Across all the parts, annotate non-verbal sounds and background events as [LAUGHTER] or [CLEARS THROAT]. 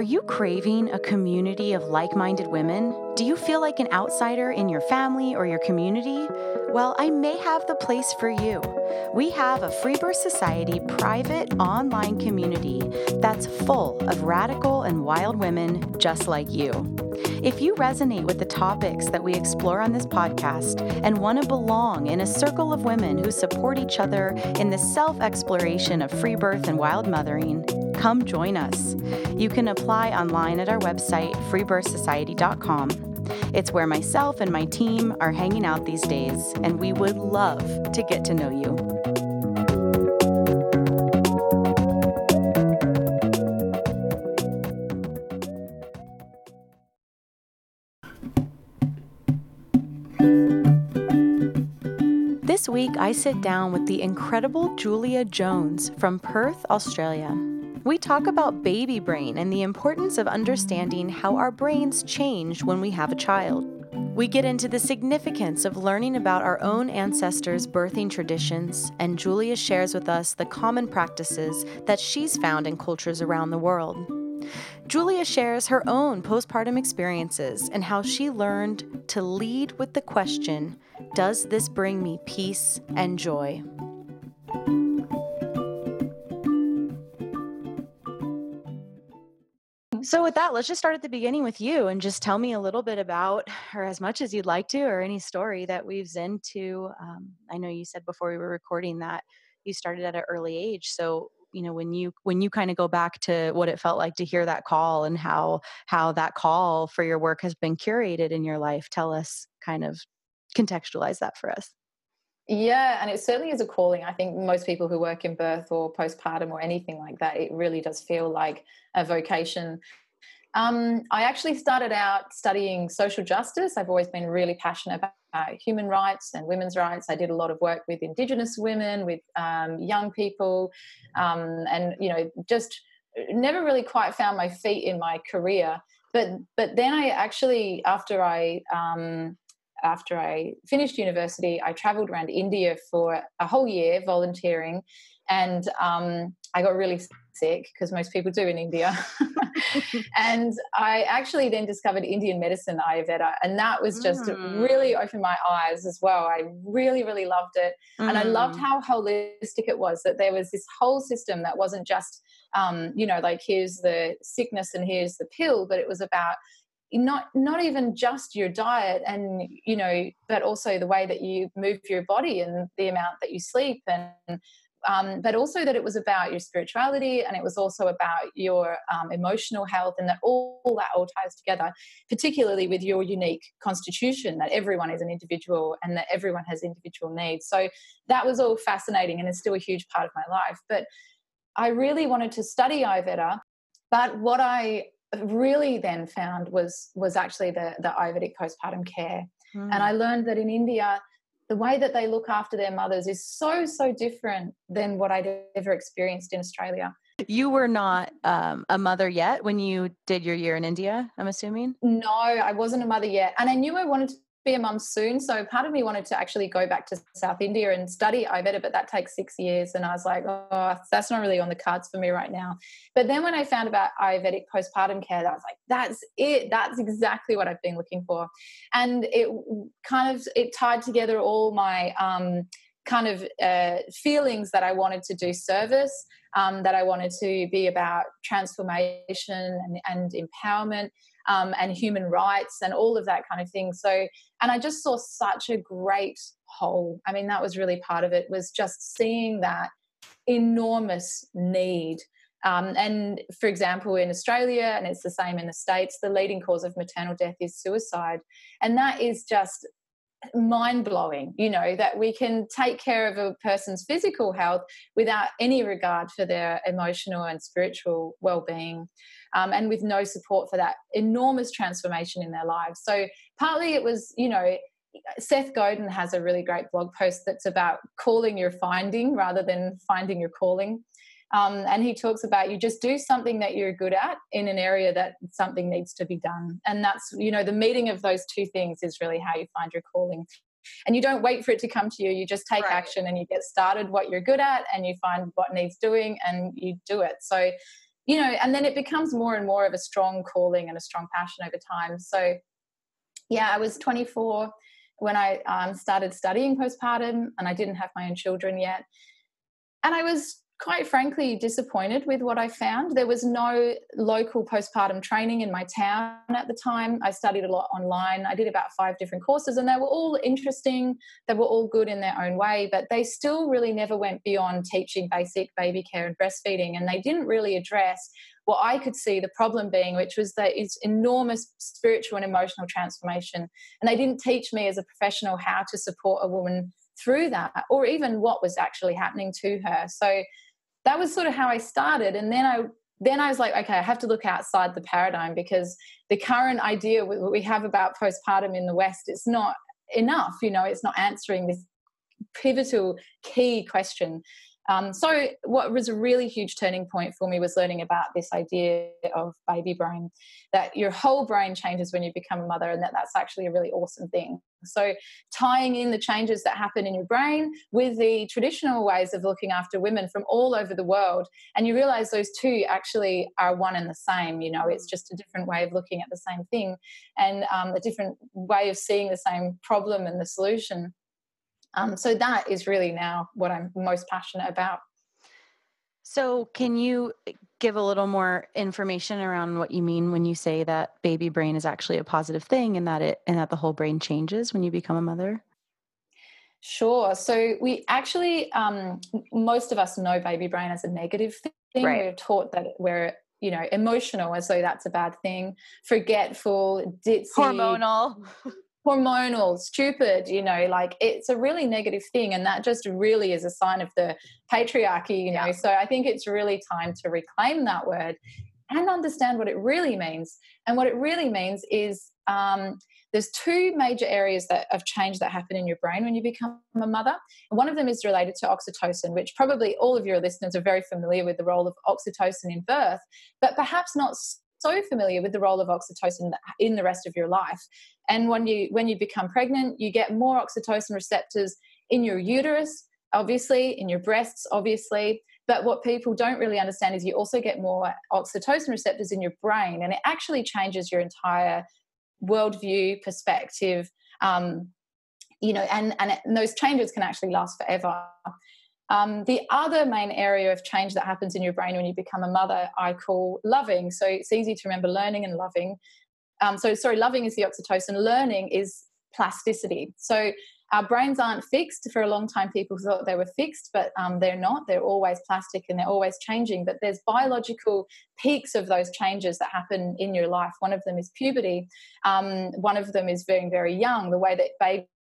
Are you craving a community of like minded women? Do you feel like an outsider in your family or your community? Well, I may have the place for you. We have a Free Birth Society private online community that's full of radical and wild women just like you. If you resonate with the topics that we explore on this podcast and want to belong in a circle of women who support each other in the self exploration of free birth and wild mothering, come join us. You can apply online at our website, freebirthsociety.com. It's where myself and my team are hanging out these days, and we would love to get to know you. This week, I sit down with the incredible Julia Jones from Perth, Australia. We talk about baby brain and the importance of understanding how our brains change when we have a child. We get into the significance of learning about our own ancestors' birthing traditions, and Julia shares with us the common practices that she's found in cultures around the world. Julia shares her own postpartum experiences and how she learned to lead with the question Does this bring me peace and joy? So, with that, let's just start at the beginning with you and just tell me a little bit about, or as much as you'd like to, or any story that weaves into. Um, I know you said before we were recording that you started at an early age. So, you know, when you when you kind of go back to what it felt like to hear that call and how how that call for your work has been curated in your life, tell us kind of contextualize that for us. Yeah, and it certainly is a calling. I think most people who work in birth or postpartum or anything like that, it really does feel like a vocation. Um, I actually started out studying social justice. I've always been really passionate about human rights and women's rights. I did a lot of work with Indigenous women, with um, young people, um, and you know, just never really quite found my feet in my career. But but then I actually, after I um, after I finished university, I traveled around India for a whole year volunteering, and um, I got really sick because most people do in India. [LAUGHS] and I actually then discovered Indian medicine, Ayurveda, and that was just mm. really opened my eyes as well. I really, really loved it, mm. and I loved mm. how holistic it was. That there was this whole system that wasn't just, um, you know, like here's the sickness and here's the pill, but it was about not not even just your diet and you know but also the way that you move your body and the amount that you sleep and um, but also that it was about your spirituality and it was also about your um, emotional health and that all, all, that all ties together particularly with your unique constitution that everyone is an individual and that everyone has individual needs. So that was all fascinating and is still a huge part of my life. But i really wanted to study ayurveda but what i really then found was was actually the the Ayurvedic postpartum care, mm. and I learned that in India, the way that they look after their mothers is so so different than what I'd ever experienced in Australia. You were not um, a mother yet when you did your year in India. I'm assuming. No, I wasn't a mother yet, and I knew I wanted to be a mum soon. So part of me wanted to actually go back to South India and study Ayurveda, but that takes six years. And I was like, oh, that's not really on the cards for me right now. But then when I found about Ayurvedic postpartum care, I was like, that's it. That's exactly what I've been looking for. And it kind of, it tied together all my, um, kind of uh, feelings that I wanted to do service, um, that I wanted to be about transformation and, and empowerment, um, and human rights and all of that kind of thing. So, and I just saw such a great whole. I mean, that was really part of it was just seeing that enormous need. Um, and for example, in Australia, and it's the same in the States, the leading cause of maternal death is suicide. And that is just mind blowing, you know, that we can take care of a person's physical health without any regard for their emotional and spiritual well being. Um, and with no support for that enormous transformation in their lives. So, partly it was, you know, Seth Godin has a really great blog post that's about calling your finding rather than finding your calling. Um, and he talks about you just do something that you're good at in an area that something needs to be done. And that's, you know, the meeting of those two things is really how you find your calling. And you don't wait for it to come to you, you just take right. action and you get started what you're good at and you find what needs doing and you do it. So, you know, and then it becomes more and more of a strong calling and a strong passion over time. So, yeah, I was 24 when I um, started studying postpartum and I didn't have my own children yet. And I was quite frankly disappointed with what I found. There was no local postpartum training in my town at the time. I studied a lot online. I did about five different courses, and they were all interesting. They were all good in their own way, but they still really never went beyond teaching basic baby care and breastfeeding. And they didn't really address what I could see the problem being, which was that it's enormous spiritual and emotional transformation. And they didn't teach me as a professional how to support a woman through that or even what was actually happening to her. So that was sort of how I started. And then I then I was like, okay, I have to look outside the paradigm because the current idea we have about postpartum in the West it's not enough. You know, it's not answering this pivotal key question um, so, what was a really huge turning point for me was learning about this idea of baby brain, that your whole brain changes when you become a mother, and that that's actually a really awesome thing. So, tying in the changes that happen in your brain with the traditional ways of looking after women from all over the world, and you realize those two actually are one and the same. You know, it's just a different way of looking at the same thing and um, a different way of seeing the same problem and the solution. Um, so that is really now what I'm most passionate about. So, can you give a little more information around what you mean when you say that baby brain is actually a positive thing and that it and that the whole brain changes when you become a mother? Sure. So we actually, um, most of us know baby brain as a negative thing. Right. We're taught that we're, you know, emotional as though that's a bad thing, forgetful, ditzy, hormonal. [LAUGHS] hormonal, stupid, you know, like it's a really negative thing. And that just really is a sign of the patriarchy, you know. Yeah. So I think it's really time to reclaim that word and understand what it really means. And what it really means is um, there's two major areas that of change that happen in your brain when you become a mother. one of them is related to oxytocin, which probably all of your listeners are very familiar with the role of oxytocin in birth, but perhaps not so familiar with the role of oxytocin in the rest of your life. And when you when you become pregnant, you get more oxytocin receptors in your uterus, obviously, in your breasts, obviously. But what people don't really understand is you also get more oxytocin receptors in your brain, and it actually changes your entire worldview, perspective. Um, you know, and, and, and those changes can actually last forever. Um, the other main area of change that happens in your brain when you become a mother, I call loving. So it's easy to remember learning and loving. Um, so, sorry, loving is the oxytocin, learning is plasticity. So our brains aren't fixed. For a long time, people thought they were fixed, but um, they're not. They're always plastic and they're always changing. But there's biological peaks of those changes that happen in your life. One of them is puberty. Um, one of them is being very young. The way that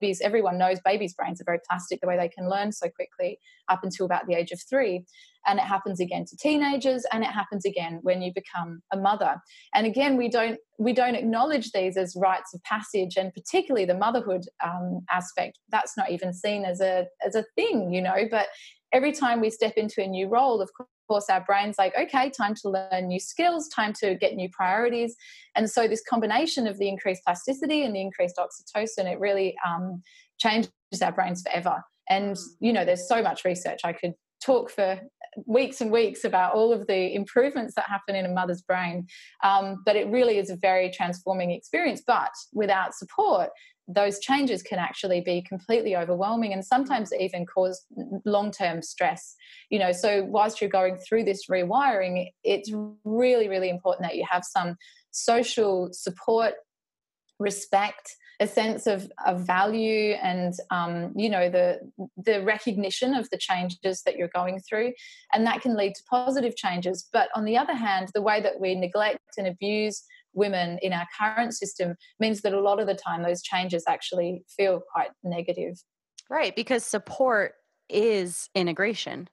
babies, everyone knows babies' brains are very plastic, the way they can learn so quickly up until about the age of three. And it happens again to teenagers and it happens again when you become a mother. And again we don't we don't acknowledge these as rites of passage and particularly the motherhood um, aspect. That's not even seen as a as a thing you know but every time we step into a new role of course our brain's like okay time to learn new skills time to get new priorities and so this combination of the increased plasticity and the increased oxytocin it really um, changes our brains forever and mm. you know there's so much research i could talk for weeks and weeks about all of the improvements that happen in a mother's brain. Um, but it really is a very transforming experience. But without support, those changes can actually be completely overwhelming and sometimes even cause long-term stress. You know so whilst you're going through this rewiring it's really really important that you have some social support respect a sense of, of value and um, you know the the recognition of the changes that you're going through. And that can lead to positive changes. But on the other hand the way that we neglect and abuse women in our current system means that a lot of the time those changes actually feel quite negative. Right, because support is integration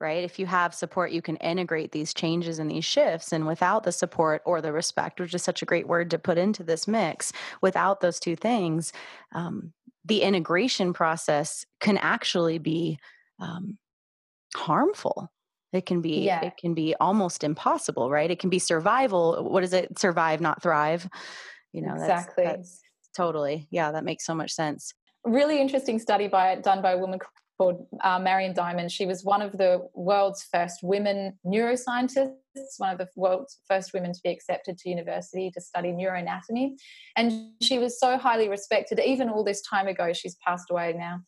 right? If you have support, you can integrate these changes and these shifts. And without the support or the respect, which is such a great word to put into this mix, without those two things, um, the integration process can actually be um, harmful. It can be yeah. it can be almost impossible, right? It can be survival. What is it? Survive, not thrive. You know, exactly. That's, that's totally. Yeah, that makes so much sense really interesting study by done by a woman called uh, Marion Diamond. She was one of the world's first women neuroscientists, one of the world's first women to be accepted to university to study neuroanatomy. And she was so highly respected, even all this time ago. She's passed away now.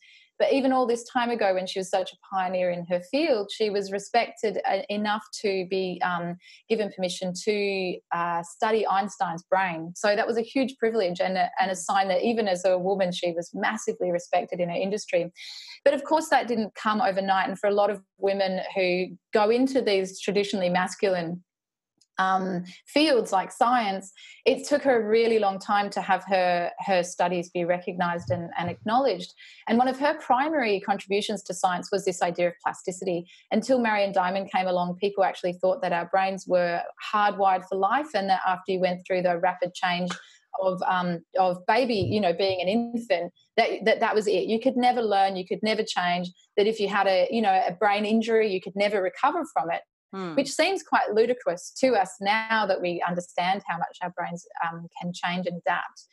But even all this time ago, when she was such a pioneer in her field, she was respected uh, enough to be um, given permission to uh, study Einstein's brain. So that was a huge privilege and a, and a sign that even as a woman, she was massively respected in her industry. But of course, that didn't come overnight. And for a lot of women who go into these traditionally masculine um, fields like science, it took her a really long time to have her her studies be recognized and, and, acknowledged. And one of her primary contributions to science was this idea of plasticity. Until Marion Diamond came along, people actually thought that our brains were hardwired for life, and that after you went through the rapid change of um, of baby, you know, being an infant, that, that that was it. You could never learn, you could never change. That if you had a you know a brain injury, you could never recover from it hmm. which seems quite ludicrous to us now that we understand how much our brains um, can change and adapt.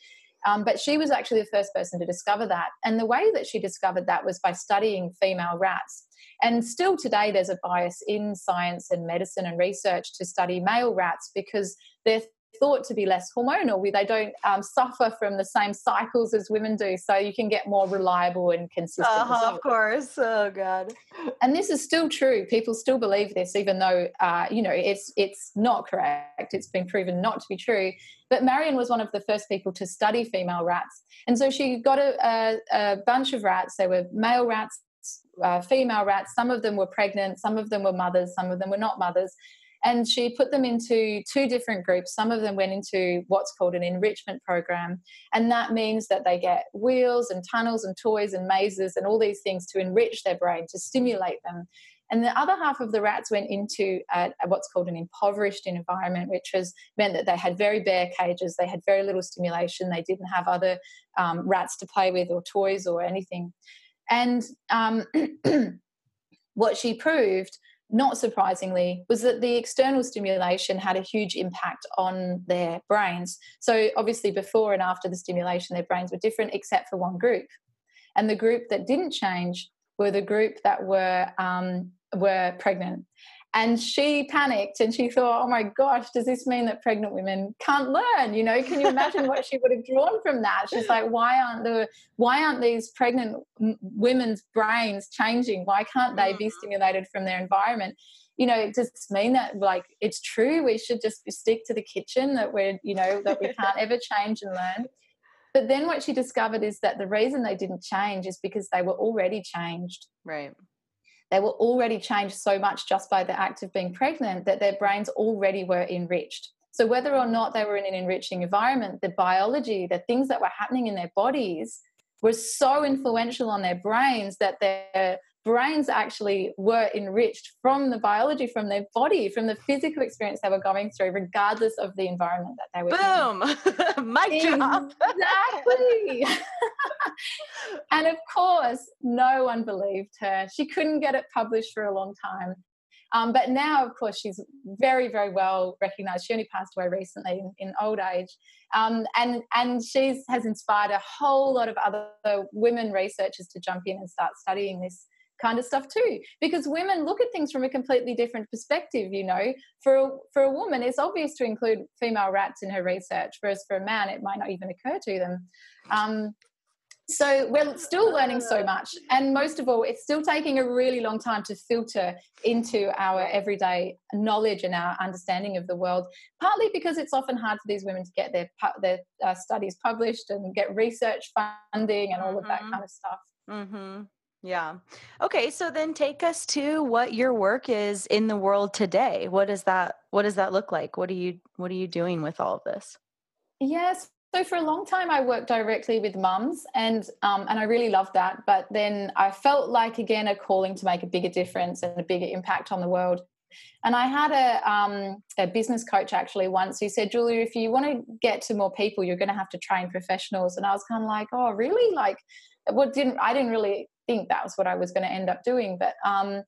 Um, but she was actually the first person to discover that. And the way that she discovered that was by studying female rats. And still today, there's a bias in science and medicine and research to study male rats because they're thought to be less hormonal. They don't um, suffer from the same cycles as women do, so you can get more reliable and consistent. Uh-huh, of course. Oh God. And this is still true. People still believe this, even though uh, you know it's it's not correct. It's been proven not to be true. But Marion was one of the first people to study female rats, and so she got a, a, a bunch of rats. They were male rats, uh, female rats. Some of them were pregnant, some of them were mothers, some of them were not mothers. And she put them into two different groups. Some of them went into what's called an enrichment program. And that means that they get wheels and tunnels and toys and mazes and all these things to enrich their brain, to stimulate them. And the other half of the rats went into a, a what's called an impoverished environment, which has meant that they had very bare cages, they had very little stimulation, they didn't have other um, rats to play with or toys or anything. And um, [CLEARS THROAT] what she proved not surprisingly, was that the external stimulation had a huge impact on their brains. So, obviously, before and after the stimulation, their brains were different, except for one group. And the group that didn't change were the group that were um, were pregnant. And she panicked and she thought, oh my gosh, does this mean that pregnant women can't learn? You know, can you imagine what she would have drawn from that? She's like, why aren't the why aren't these pregnant women's brains changing? Why can't they be mm. stimulated from their environment? You know, does this mean that like it's true we should just stick to the kitchen that we're, you know, that we can't ever change and learn? But then what she discovered is that the reason they didn't change is because they were already changed. Right they were already changed so much just by the act of being pregnant that their brains already were enriched. So, whether or not they were in an enriching environment, the biology, the things that were happening in their bodies were so influential on their brains that their brains actually were enriched from the biology, from their body, from the physical experience they were going through, regardless of the environment that they were in. Boom! [LAUGHS] Mic. Exactly. [LAUGHS] and of course, no one believed her. She couldn't get it published for a long time. Um, but now, of course, she's very, very well recognized. She only passed away recently in, in old age. Um, and and she has inspired a whole lot of other women researchers to jump in and start studying this kind of stuff too. Because women look at things from a completely different perspective you know. For a, for a woman it's obvious to include female rats in her research whereas for a man it might not even occur to them. Um, so we're still learning so much. And most of all it's still taking a really long time to filter into our everyday knowledge and our understanding of the world partly because it's often hard for these women to get their their uh, studies published and get research funding and all of that mm-hmm. kind of stuff. Mm-hmm. Yeah. Okay, so then take us to what your work is in the world today. What does that what does that look like? What are you what are you doing with all of this? Yes. So for a long time, I worked directly with mums, and um, and I really loved that. But then I felt like again a calling to make a bigger difference and a bigger impact on the world. And I had a um, a business coach actually once who said, Julia, if you want to get to more people, you're going to have to train professionals. And I was kind of like, oh, really? Like, what didn't I didn't really think that was what I was going to end up doing, but um,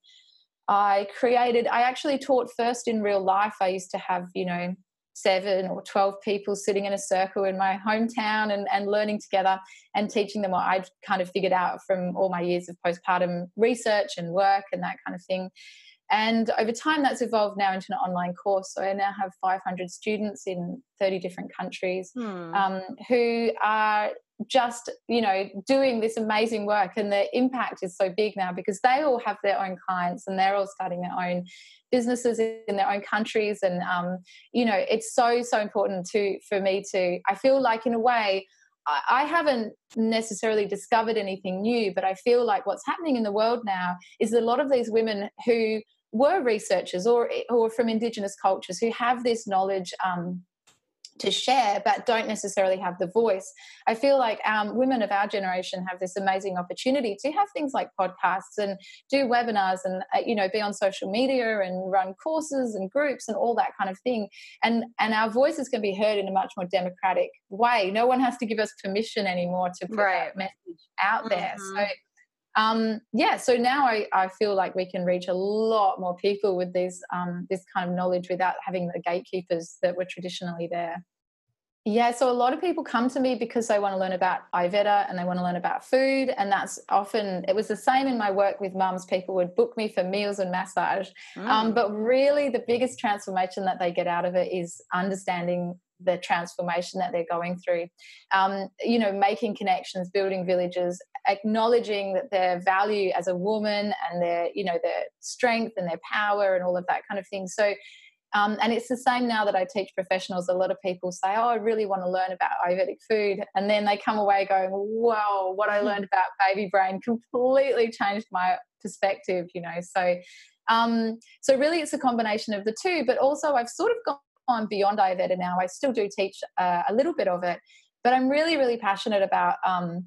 I created. I actually taught first in real life. I used to have, you know, seven or 12 people sitting in a circle in my hometown and, and learning together and teaching them what I'd kind of figured out from all my years of postpartum research and work and that kind of thing. And over time, that's evolved now into an online course. So I now have 500 students in 30 different countries hmm. um, who are just, you know, doing this amazing work. And the impact is so big now because they all have their own clients and they're all starting their own businesses in their own countries. And, um, you know, it's so, so important to for me to, I feel like in a way, I haven't necessarily discovered anything new, but I feel like what's happening in the world now is a lot of these women who were researchers or or from indigenous cultures who have this knowledge um, to share but don't necessarily have the voice i feel like um, women of our generation have this amazing opportunity to have things like podcasts and do webinars and uh, you know be on social media and run courses and groups and all that kind of thing and and our voices can be heard in a much more democratic way no one has to give us permission anymore to put right. that message out there mm-hmm. so um, yeah, so now I, I feel like we can reach a lot more people with these um, this kind of knowledge without having the gatekeepers that were traditionally there. Yeah, so a lot of people come to me because they want to learn about Ayurveda and they want to learn about food. And that's often, it was the same in my work with mums. People would book me for meals and massage. Um, mm. Um, but really, the biggest transformation that they get out of it is understanding the transformation that they're going through. Um, you know, making connections, building villages, acknowledging that their value as a woman and their, you know, their strength and their power and all of that kind of thing. So, um, and it's the same now that I teach professionals. A lot of people say, "Oh, I really want to learn about Ayurvedic food," and then they come away going, "Wow, what I learned about baby brain completely changed my perspective." You know, so um, so really, it's a combination of the two. But also, I've sort of gone on beyond Ayurveda now. I still do teach uh, a little bit of it, but I'm really, really passionate about um,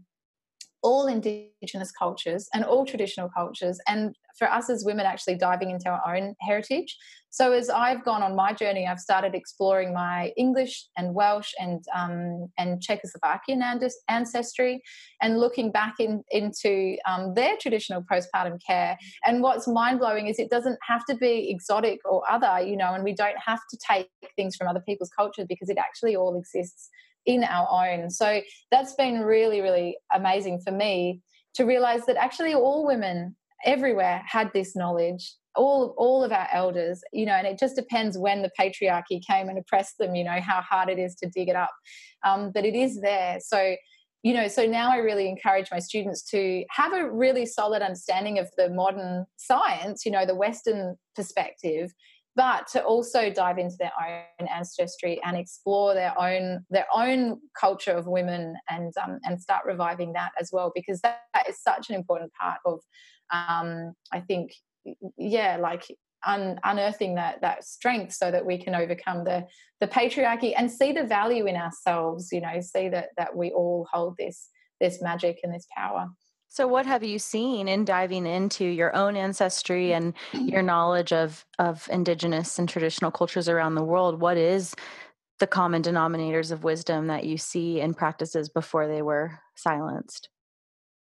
all indigenous cultures and all traditional cultures and for us as women actually diving into our own heritage. So as i've gone on my journey i've started exploring my english and welsh and um, and czechoslovakian ancestry and looking back in, into um, their traditional postpartum care. And what's mind-blowing is it doesn't have to be exotic or other you know and we don't have to take things from other people's cultures because it actually all exists in our own. So that's been really, really amazing for me to realize that actually all women everywhere had this knowledge all all of our elders you know and it just depends when the patriarchy came and oppressed them you know how hard it is to dig it up um, but it is there so you know so now i really encourage my students to have a really solid understanding of the modern science you know the western perspective but to also dive into their own ancestry and explore their own their own culture of women and um, and start reviving that as well because that, that is such an important part of um, I think yeah like un, unearthing that that strength so that we can overcome the the patriarchy and see the value in ourselves you know see that that we all hold this this magic and this power so, what have you seen in diving into your own ancestry and your [CLEARS THROAT] knowledge of of indigenous and traditional cultures around the world? What is the common denominators of wisdom that you see in practices before they were silenced?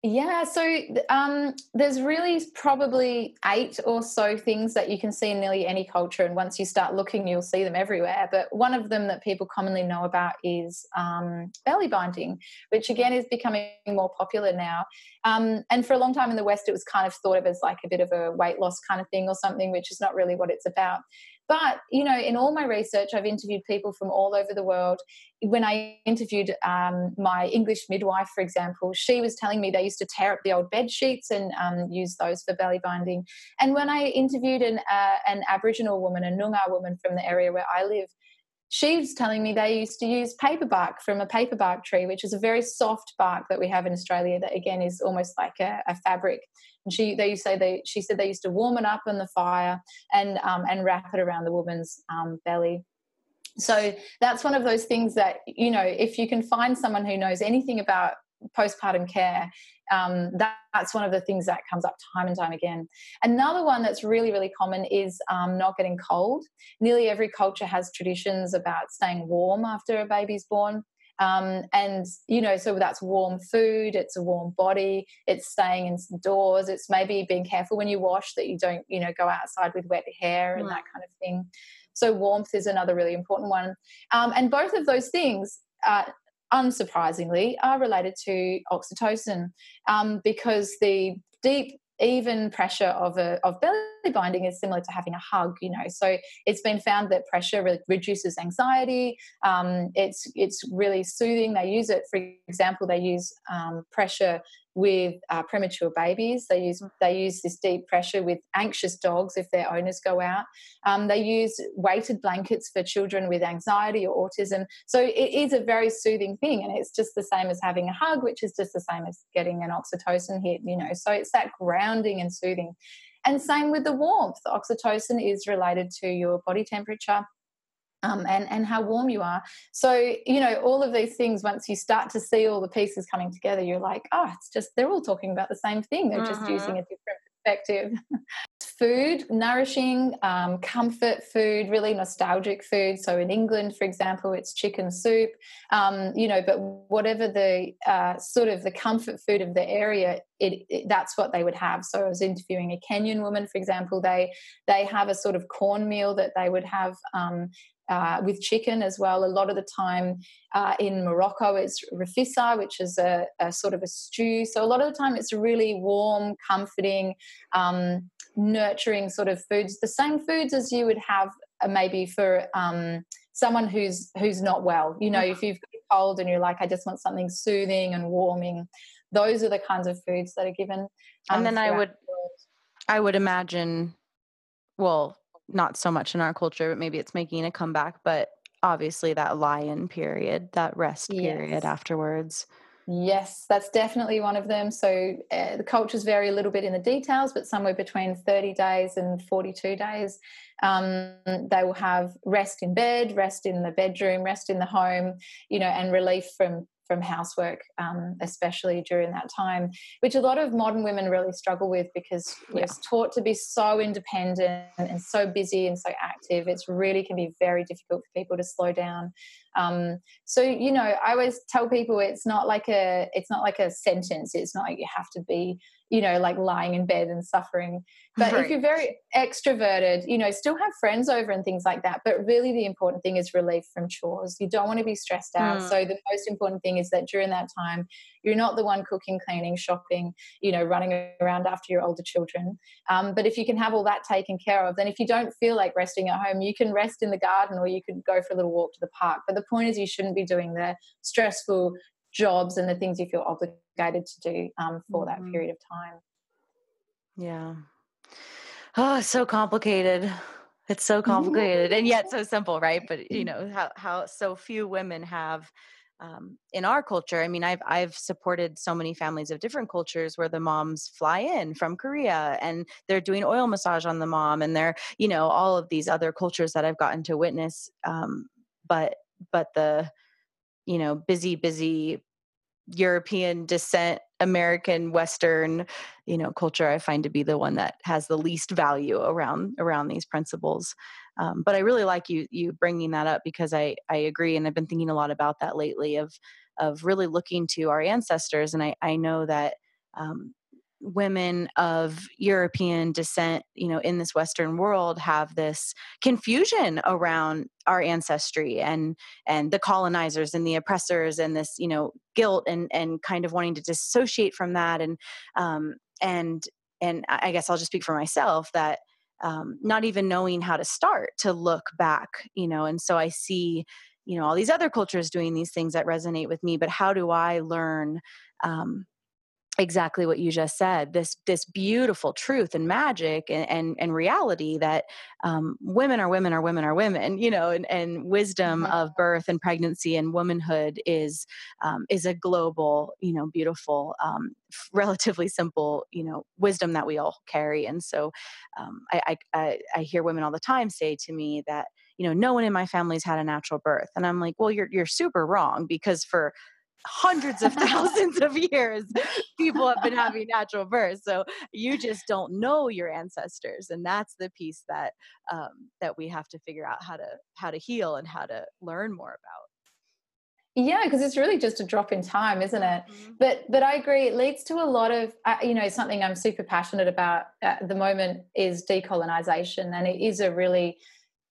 Yeah, so um, there's really probably eight or so things that you can see in nearly any culture, and once you start looking, you'll see them everywhere. But one of them that people commonly know about is um, belly binding, which again is becoming more popular now. Um, and for a long time in the West, it was kind of thought of as like a bit of a weight loss kind of thing or something, which is not really what it's about. But, you know, in all my research, I've interviewed people from all over the world. When I interviewed um, my English midwife, for example, she was telling me they used to tear up the old bed sheets and um, use those for belly binding. And when I interviewed an, uh, an Aboriginal woman, a Noongar woman from the area where I live, she's telling me they used to use paper bark from a paper bark tree, which is a very soft bark that we have in Australia that again is almost like a, a fabric. And she they say they she said they used to warm it up in the fire and um, and wrap it around the woman's um, belly. so that's one of those things that you know if you can find someone who knows anything about postpartum care um, that, that's one of the things that comes up time and time again. Another one that's really really common is um, not getting cold. Nearly every culture has traditions about staying warm after a baby's born. Um, and you know so that's warm food it's a warm body it's staying indoors it's maybe being careful when you wash that you don't you know go outside with wet hair and that kind of thing. So warmth is another really important one. Um, and both of those things uh, unsurprisingly are related to oxytocin um, because the deep even pressure of a of belly binding is similar to having a hug you know. So it's been found that pressure re- reduces anxiety um, it's it's really soothing. They use it for example they use um, pressure with uh, premature babies. They use they use this deep pressure with anxious dogs if their owners go out. Um, they use weighted blankets for children with anxiety or autism. So it is a very soothing thing, and it's just the same as having a hug, which is just the same as getting an oxytocin hit. You know, so it's that grounding and soothing. And same with the warmth. Oxytocin is related to your body temperature um, and and how warm you are. So you know all of these things. Once you start to see all the pieces coming together, you're like, oh, it's just they're all talking about the same thing. They're just using mm-hmm. a different perspective. [LAUGHS] food, nourishing, um, comfort food, really nostalgic food. So in England, for example, it's chicken soup. Um, you know, but whatever the uh, sort of the comfort food of the area, it, it, that's what they would have. So I was interviewing a Kenyan woman, for example. They they have a sort of cornmeal that they would have um, uh, with chicken as well. A lot of the time uh, in Morocco, it's rfissa, which is a, a, sort of a stew. So a lot of the time, it's really warm, comforting, um, nurturing sort of foods. The same foods as you would have uh, maybe for um, someone who's who's not well. You know, if you've got a cold and you're like, I just want something soothing and warming. Those are the kinds of foods that are given. Um, and then I would, I would imagine, well, not so much in our culture, but maybe it's making a comeback. But obviously, that lie-in period, that rest period afterwards. Yes, that's definitely one of them. So uh, the cultures vary a little bit in the details, but somewhere between 30 days and 42 days. Um, they will have rest in bed, rest in the bedroom, rest in the home, you know, and relief from from housework, um, especially during that time, which a lot of modern women really struggle with because we're taught to be so independent and so busy and so active. It's really can be very difficult for people to slow down. Um, so you know, I always tell people it's not like a it's not like a sentence. It's not like you have to be you know, like lying in bed and suffering. But right. if you're very extroverted, you know, still have friends over and things like that. But really, the important thing is relief from chores. You don't want to be stressed out. Mm. So, the most important thing is that during that time, you're not the one cooking, cleaning, shopping, you know, running around after your older children. Um, but if you can have all that taken care of, then if you don't feel like resting at home, you can rest in the garden or you can go for a little walk to the park. But the point is, you shouldn't be doing the stressful jobs and the things you feel obligated to do um, for mm-hmm. that period of time. Yeah. Oh, so complicated. It's so complicated and yet so simple, right? But you know how how so few women have um, in our culture. I mean, I've I've supported so many families of different cultures where the moms fly in from Korea and they're doing oil massage on the mom, and they're you know all of these other cultures that I've gotten to witness. Um, but but the you know busy busy European descent, American Western, you know, culture I find to be the one that has the least value around around these principles. Um, but I really like you you bringing that up because I I agree, and I've been thinking a lot about that lately of of really looking to our ancestors, and I I know that um, women of European descent, you know, in this Western world have this confusion around our ancestry and and the colonizers and the oppressors and this, you know, guilt and and kind of wanting to dissociate from that. And um and and I guess I'll just speak for myself that um, not even knowing how to start to look back, you know, and so I see, you know, all these other cultures doing these things that resonate with me, but how do I learn um, exactly what you just said this this beautiful truth and magic and and, and reality that um, women are women are women are women you know and, and wisdom mm-hmm. of birth and pregnancy and womanhood is um, is a global you know beautiful um, [LAUGHS] relatively simple you know wisdom that we all carry and so um, I, I i hear women all the time say to me that you know, no one in my family's had a natural birth. And I'm like, well, you're you're super wrong because for hundreds of [LAUGHS] thousands of years people have been having natural birth so you just don't know your ancestors and that's the piece that um, that we have to figure out how to how to heal and how to learn more about. Yeah because it's really just a drop in time isn't it? Mm-hmm. but but i agree it leads to a lot of uh, you know something i'm super passionate about at the moment is decolonization and it is a really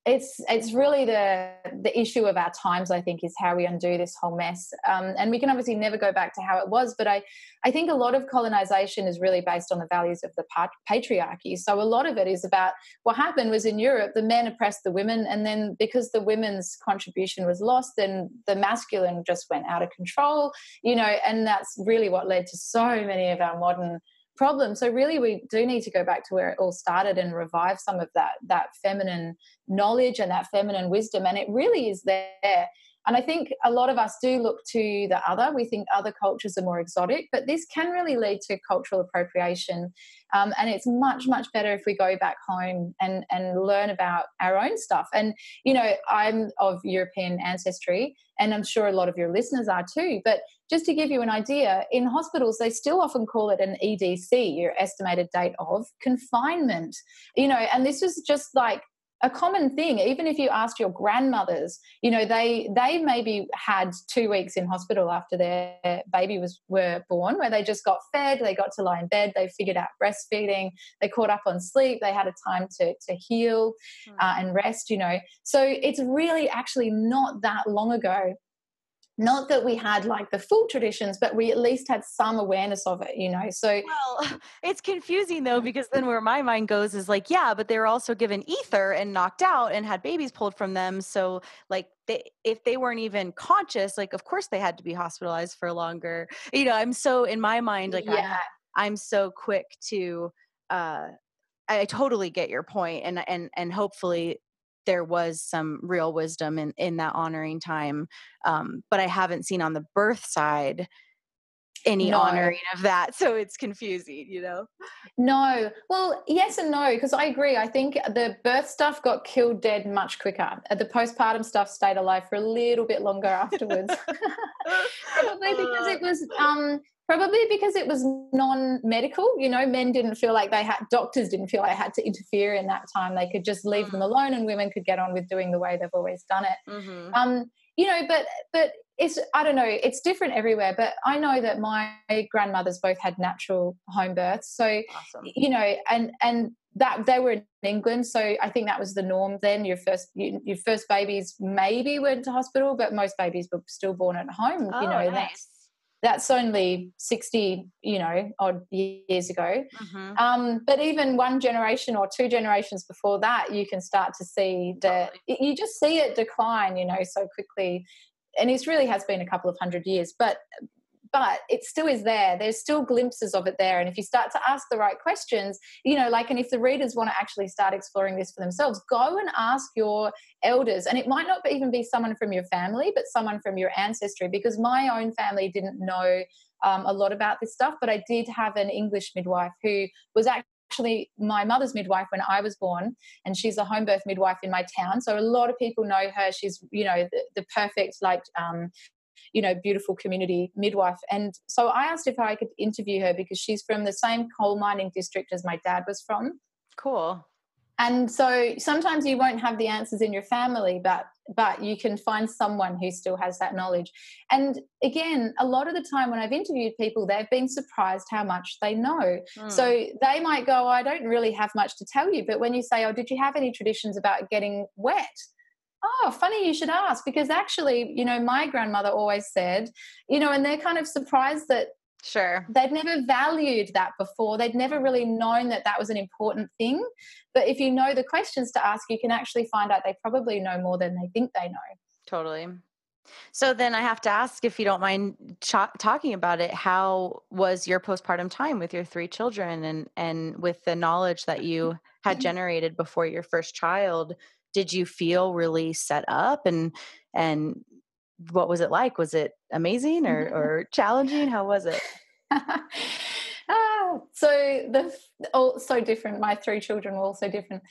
it's it's really the the issue of our times i think is how we undo this whole mess. Um, and we can obviously never go back to how it was but i i think a lot of colonization is really based on the values of the patriarchy. So a lot of it is about what happened was in europe the men oppressed the women and then because the women's contribution was lost then the masculine just went out of control you know and that's really what led to so many of our modern problem. So really, we do need to go back to where it all started and revive some of that that feminine knowledge and that feminine wisdom. And it really is there. And I think a lot of us do look to the other. We think other cultures are more exotic, but this can really lead to cultural appropriation. Um, and it's much, much better if we go back home and, and learn about our own stuff. And, you know, I'm of European ancestry, and I'm sure a lot of your listeners are too. But just to give you an idea, in hospitals, they still often call it an EDC, your estimated date of confinement. You know, and this was just like a common thing even if you asked your grandmothers you know they they maybe had two weeks in hospital after their baby was were born where they just got fed they got to lie in bed they figured out breastfeeding they caught up on sleep they had a time to to heal mm. uh, and rest you know so it's really actually not that long ago not that we had like the full traditions but we at least had some awareness of it you know so well [LAUGHS] it's confusing though because then where my mind goes is like yeah but they were also given ether and knocked out and had babies pulled from them so like they, if they weren't even conscious like of course they had to be hospitalized for longer you know i'm so in my mind like yeah. I'm, I'm so quick to uh I totally get your point and and and hopefully there was some real wisdom in in that honoring time um, but i haven't seen on the birth side any no. honoring of that [LAUGHS] so it's confusing you know? No. Well yes and no because i agree i think the birth stuff got killed dead much quicker. The postpartum stuff stayed alive for a little bit longer afterwards. [LAUGHS] [LAUGHS] Probably because it was um Probably because it was non-medical. You know, men didn't feel like they had doctors didn't feel like they had to interfere in that time. They could just leave them mm. alone, and women could get on with doing the way they've always done it. Mm-hmm. Um, you know, but but it's I don't know. It's different everywhere. But I know that my grandmothers both had natural home births. So awesome. you know, and and that they were in England, so I think that was the norm then. Your first you, your first babies maybe went to hospital, but most babies were still born at home. Oh, you know, nice. that's that's only 60 you know odd years ago. Mm-hmm. um, but even one generation or two generations before that you can start to see that you just see it decline you know so quickly. And it really has been a couple of hundred years but but it still is there. There's still glimpses of it there. And if you start to ask the right questions, you know, like, and if the readers want to actually start exploring this for themselves, go and ask your elders. And it might not even be someone from your family, but someone from your ancestry, because my own family didn't know um, a lot about this stuff, but I did have an English midwife who was actually actually my mother's midwife when I was born, and she's a home birth midwife in my town. So a lot of people know her. She's you know the, the perfect like um, you know, beautiful community midwife. And so I asked if I could interview her because she's from the same coal mining district as my dad was from. Cool. And so sometimes you won't have the answers in your family, but but you can find someone who still has that knowledge. And again, a lot of the time when I've interviewed people, they've been surprised how much they know. Mm. So they might go, I don't really have much to tell you. But when you say, Oh, did you have any traditions about getting wet? Oh, funny you should ask because actually, you know, my grandmother always said, you know, and they're kind of surprised that Sure. They'd never valued that before. They'd never really known that that was an important thing. But if you know the questions to ask, you can actually find out they probably know more than they think they know. Totally. So then I have to ask if you don't mind ch- talking about it. How was your postpartum time with your three children and and with the knowledge that you had mm-hmm. generated before your first child? Did you feel really set up and and what was it like was it amazing or or challenging how was it [LAUGHS] ah, so the all so different my three children were also different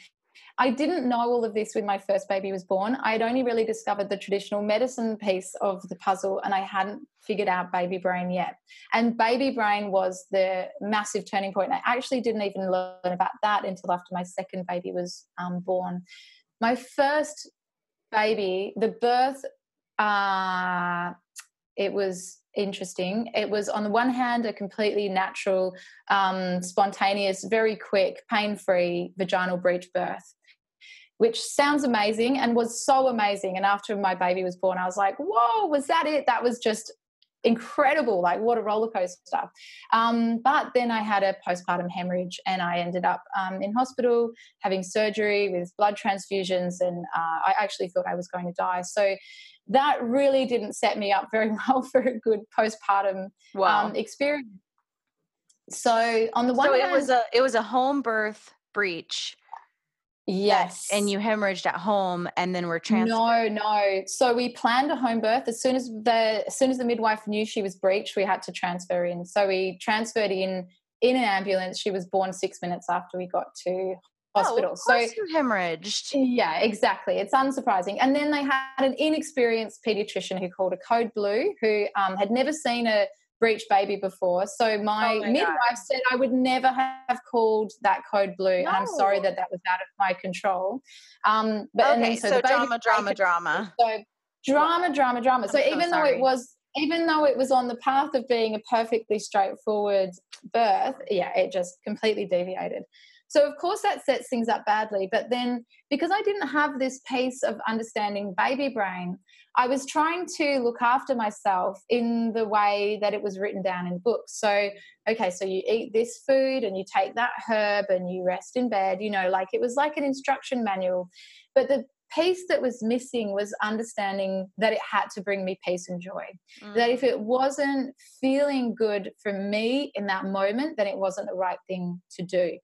I didn't know all of this when my first baby was born. I had only really discovered the traditional medicine piece of the puzzle and I hadn't figured out baby brain yet. And baby brain was the massive turning point. I actually didn't even learn about that until after my second baby was um, born. My first baby, the birth, uh, it was interesting. It was, on the one hand, a completely natural, um, spontaneous, very quick, pain free vaginal breech birth which sounds amazing and was so amazing. And after my baby was born, I was like, whoa, was that it? That was just incredible. Like, what a roller coaster. Um, but then I had a postpartum hemorrhage and I ended up um, in hospital having surgery with blood transfusions. And uh, I actually thought I was going to die. So that really didn't set me up very [LAUGHS] well for a good postpartum wow. um, experience. So on the one so hand, it was a it was a home birth breech Yes. And you hemorrhaged at home and then were transferred. No, no. So we planned a home birth. As soon as the as soon as the midwife knew she was breached, we had to transfer in. So we transferred in in an ambulance. She was born six minutes after we got to hospital. Oh, so you hemorrhaged. Yeah, exactly. It's unsurprising. And then they had an inexperienced pediatrician who called a code blue, who um, had never seen a breech baby before. So my, oh midwife God. said I would never have called that code blue, no. and I'm sorry that that was out of my control. Um, but okay, then, so, so drama, drama, drama. So drama, drama, drama. So, so even sorry. though it was even though it was on the path of being a perfectly straightforward birth, yeah, it just completely deviated. So, of course, that sets things up badly. But then, because I didn't have this piece of understanding baby brain, I was trying to look after myself in the way that it was written down in books. So, okay, so you eat this food and you take that herb and you rest in bed, you know, like it was like an instruction manual. But the piece that was missing was understanding that it had to bring me peace and joy. Mm. That if it wasn't feeling good for me in that moment, then it wasn't the right thing to do.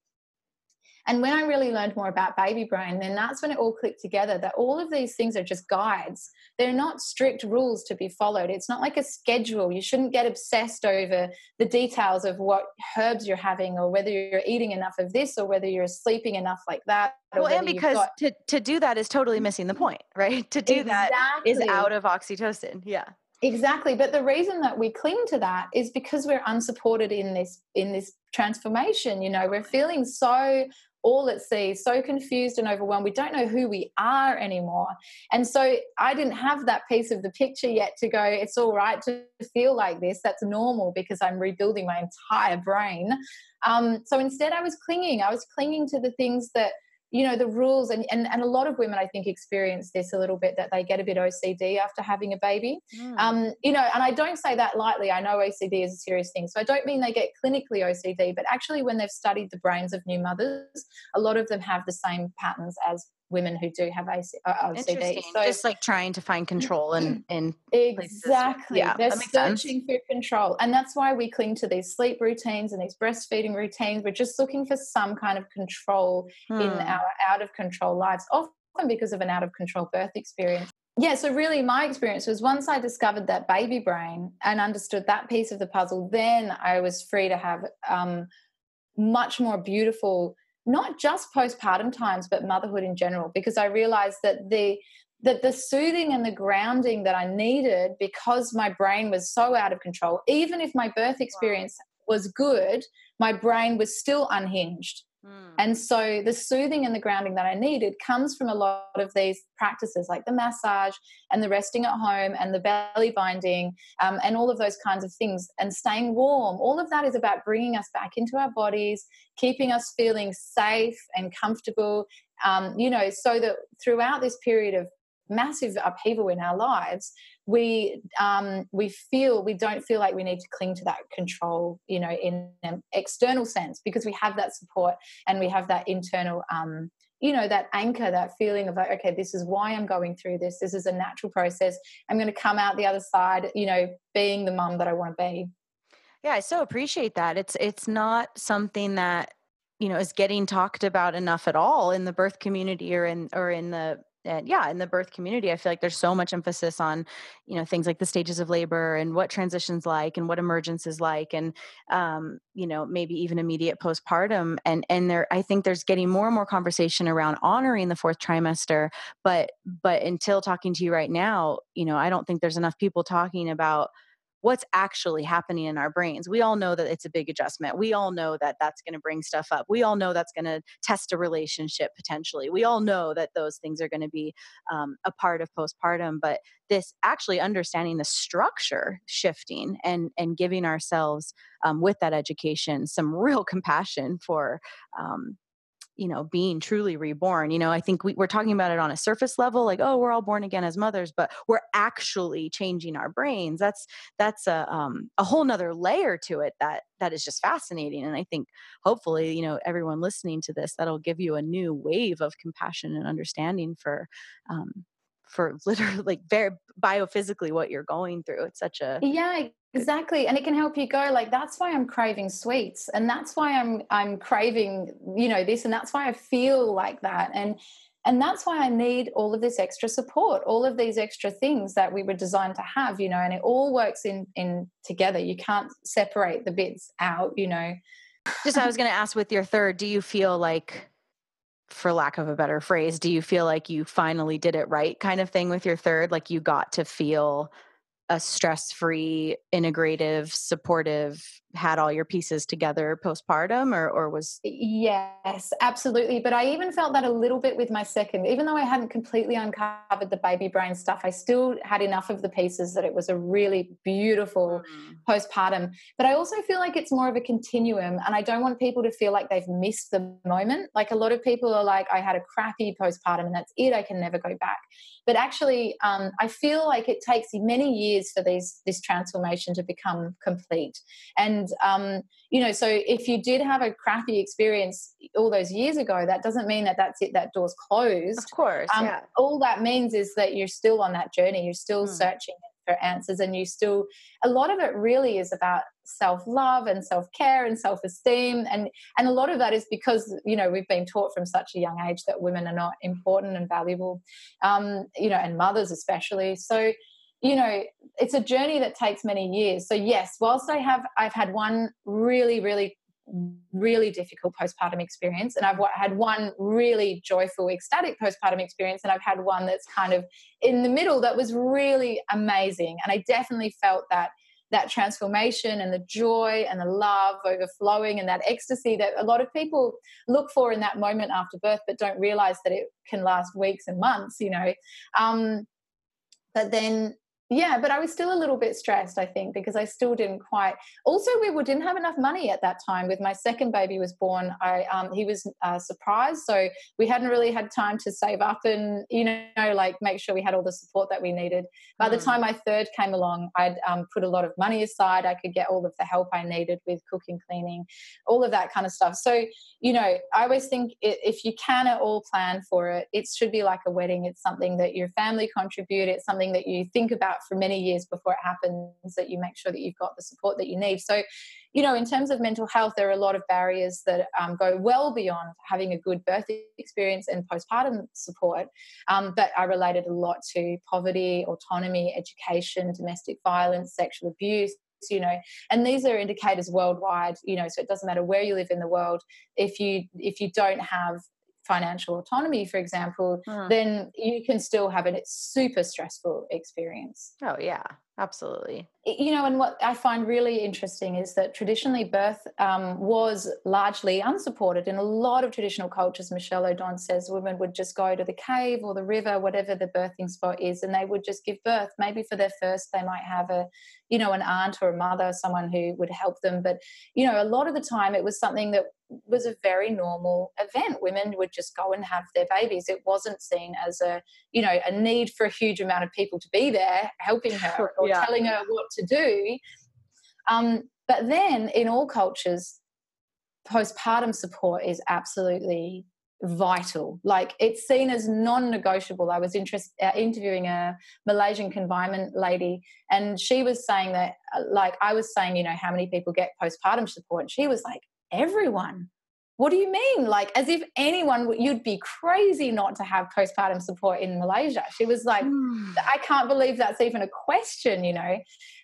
And when I really learned more about baby brain, then that's when it all clicked together that all of these things are just guides. They're not strict rules to be followed. It's not like a schedule. You shouldn't get obsessed over the details of what herbs you're having or whether you're eating enough of this or whether you're sleeping enough like that. Well, and because got... to, to do that is totally missing the point, right? To do exactly. that is out of oxytocin. Yeah exactly but the reason that we cling to that is because we're unsupported in this in this transformation you know we're feeling so all at sea, so confused and overwhelmed. We don't know who we are anymore. And so I didn't have that piece of the picture yet to go, it's all right to feel like this. That's normal because I'm rebuilding my entire brain. Um, so instead, I was clinging. I was clinging to the things that you know the rules and, and and a lot of women i think experience this a little bit that they get a bit ocd after having a baby mm. um, you know and i don't say that lightly i know ocd is a serious thing so i don't mean they get clinically ocd but actually when they've studied the brains of new mothers a lot of them have the same patterns as women who do have OCD. Uh, so just like trying to find control and in, [CLEARS THROAT] in exactly. Yeah, they're searching sense. for control, and that's why we cling to these sleep routines and these breastfeeding routines. We're just looking for some kind of control hmm. in our out of control lives, often because of an out of control birth experience. Yeah, so really, my experience was once I discovered that baby brain and understood that piece of the puzzle, then I was free to have um, much more beautiful not just postpartum times but motherhood in general because i realized that the that the soothing and the grounding that i needed because my brain was so out of control even if my birth experience was good my brain was still unhinged Mm. And so the soothing and the grounding that I needed comes from a lot of these practices like the massage and the resting at home and the belly binding um, and all of those kinds of things and staying warm. All of that is about bringing us back into our bodies, keeping us feeling safe and comfortable, um, you know, so that throughout this period of massive upheaval in our lives, we um, we feel we don't feel like we need to cling to that control, you know, in an external sense because we have that support and we have that internal. Um, you know that anchor that feeling of like okay this is why i'm going through this. This is a natural process. I'm going to come out the other side you know being the mum that i want to be. Yeah i so appreciate that. It's it's not something that you know is getting talked about enough at all in the birth community or in or in the and yeah in the birth community i feel like there's so much emphasis on you know things like the stages of labor and what transitions like and what emergence is like and um, you know maybe even immediate postpartum and and there i think there's getting more and more conversation around honoring the fourth trimester but but until talking to you right now you know i don't think there's enough people talking about what's actually happening in our brains. We all know that it's a big adjustment. We all know that that's going to bring stuff up. We all know that's going to test a relationship potentially. We all know that those things are going to be um, a part of postpartum. But this actually understanding the structure shifting and and giving ourselves um, with that education some real [LAUGHS] compassion for um, you know being truly reborn you know i think we, are talking about it on a surface level like oh we're all born again as mothers but we're actually changing our brains. That's that's a, um, a whole nother layer to it that that is just fascinating and i think hopefully you know everyone listening to this that'll give you a new wave of compassion and understanding for um, for [LAUGHS] literally like very biophysically what you're going through it's such a yeah exactly and it can help you go like that's why i'm craving sweets and that's why i'm i'm craving you know this and that's why i feel like that and and that's why i need all of this extra support all of these extra things that we were designed to have you know and it all works in in together you can't separate the bits out you know. Just i was going to ask with your third do you feel like for lack of a better phrase do you feel like you finally did it right? kind of thing with your third like you got to feel a stress-free integrative supportive had all your pieces together postpartum or or was yes absolutely but i even felt that a little bit with my second even though i hadn't completely uncovered the baby brain stuff i still had enough of the pieces that it was a really beautiful mm. postpartum but i also feel like it's more of a continuum and i don't want people to feel like they've missed the moment like a lot of people are like i had a crappy postpartum and that's it i can never go back but actually um, i feel like it takes many years for these this transformation to become complete and and um, you know so if you did have a crappy experience all those years ago that doesn't mean that that's it that door's closed of course um, yeah. all that means is that you're still on that journey you're still mm. searching for answers and you still a lot of it really is about self-love and self-care and self-esteem and and a lot of that is because you know we've been taught from such a young age that women are not important and valuable um, you know and mothers especially so you know it's a journey that takes many years. So yes whilst i have i've had one really really really difficult postpartum experience and i've had one really joyful ecstatic postpartum experience and i've had one that's kind of in the middle that was really amazing. And i definitely felt that that transformation and the joy and the love overflowing and that ecstasy that a lot of people look for in that moment after birth but don't realize that it can last weeks and months you know. Um, but then yeah but i was still a little bit stressed i think because i still didn't quite also we didn't have enough money at that time. With my second baby was born i um, he was uh, surprised so we hadn't really had time to save up and you know like make sure we had all the support that we needed. By the time my third came along i'd um, put a lot of money aside. I could get all of the help i needed with cooking cleaning all of that kind of stuff. So you know i always think if you can at all plan for it it should be like a wedding. It's something that your family contribute. It's something that you think about for many years before it happens that you make sure that you've got the support that you need. So you know in terms of mental health there are a lot of barriers that um, go well beyond having a good birth experience and postpartum support um, but are related a lot to poverty autonomy education domestic violence sexual abuse you know and these are indicators worldwide you know so it doesn't matter where you live in the world. If you if you don't have financial autonomy, for example, mm. then you can still have a super stressful experience. Oh, yeah, absolutely. You know, and what I find really interesting is that traditionally birth um, was largely unsupported. In a lot of traditional cultures, Michel Odent says women would just go to the cave or the river, whatever the birthing spot is, and they would just give birth. Maybe for their first, they might have a, you know, an aunt or a mother, someone who would help them. But, you know, a lot of the time it was something that was a very normal event. Women would just go and have their babies. It wasn't seen as a, you know, a need for a huge amount of people to be there helping her [LAUGHS] or yeah. telling her what to do. Um, but then in all cultures, postpartum support is absolutely vital. Like it's seen as non-negotiable. I was interest, uh, interviewing a Malaysian confinement lady, and she was saying that, uh, like I was saying, you know, how many people get postpartum support, and she was like, everyone what do you mean? Like, as if anyone, you'd be crazy not to have postpartum support in Malaysia. She was like, mm. I can't believe that's even a question, you know?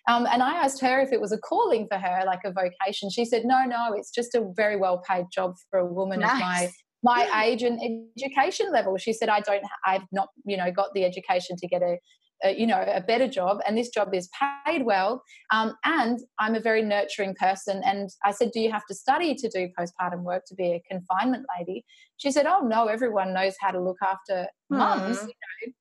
Um, and I asked her if it was a calling for her, like a vocation. She said, no, no, it's just a very well paid job for a woman nice. of my my age and education level. She said, I don't, I've not, you know, got the education to get a, a, you know a better job and this job is paid well um, and i'm a very nurturing person and i said do you have to study to do postpartum work to be a confinement lady she said oh no everyone knows how to look after mm. mums you know?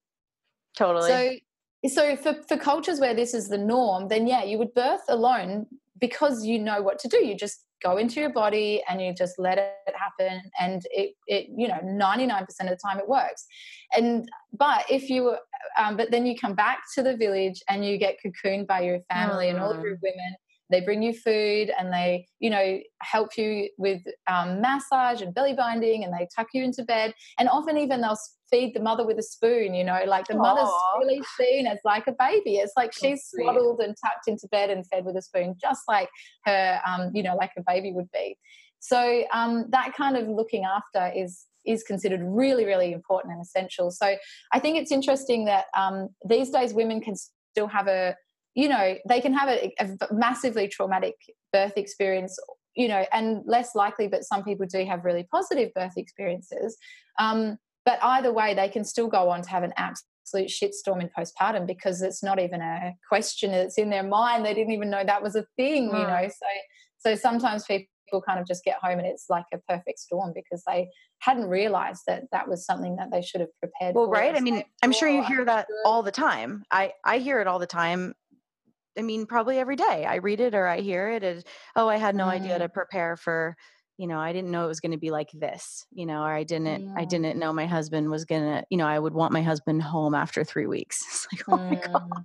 totally so so for, for cultures where this is the norm then yeah you would birth alone because you know what to do you just go into your body and you just let it happen and it, it you know 99% of the time it works and but if you um, but then you come back to the village and you get cocooned by your family mm. and all of your mm. women they bring you food and they you know help you with um, massage and belly binding and they tuck you into bed. And often even they'll feed the mother with a spoon you know like the Aww. mother's really seen as like a baby. It's like she's swaddled and tucked into bed and fed with a spoon just like her um, you know like a baby would be. So um, that kind of looking after is is considered really really important and essential. So i think it's interesting that um, these days women can still have a you know they can have a, a massively traumatic birth experience you know and less likely but some people do have really positive birth experiences. Um, but either way they can still go on to have an absolute shitstorm in postpartum because it's not even a question it's in their mind they didn't even know that was a thing mm. you know? So so sometimes people kind of just get home and it's like a perfect storm because they hadn't realized that that was something that they should have prepared for. well right i mean i'm sure you hear that all the time. I i hear it all the time I mean, probably every day I read it or I hear it as, oh, I had no mm. idea to prepare for, you know, I didn't know it was going to be like this, you know, or I didn't, yeah. I didn't know my husband was going to, you know, I would want my husband home after three weeks. [LAUGHS] It's like, oh mm. my God.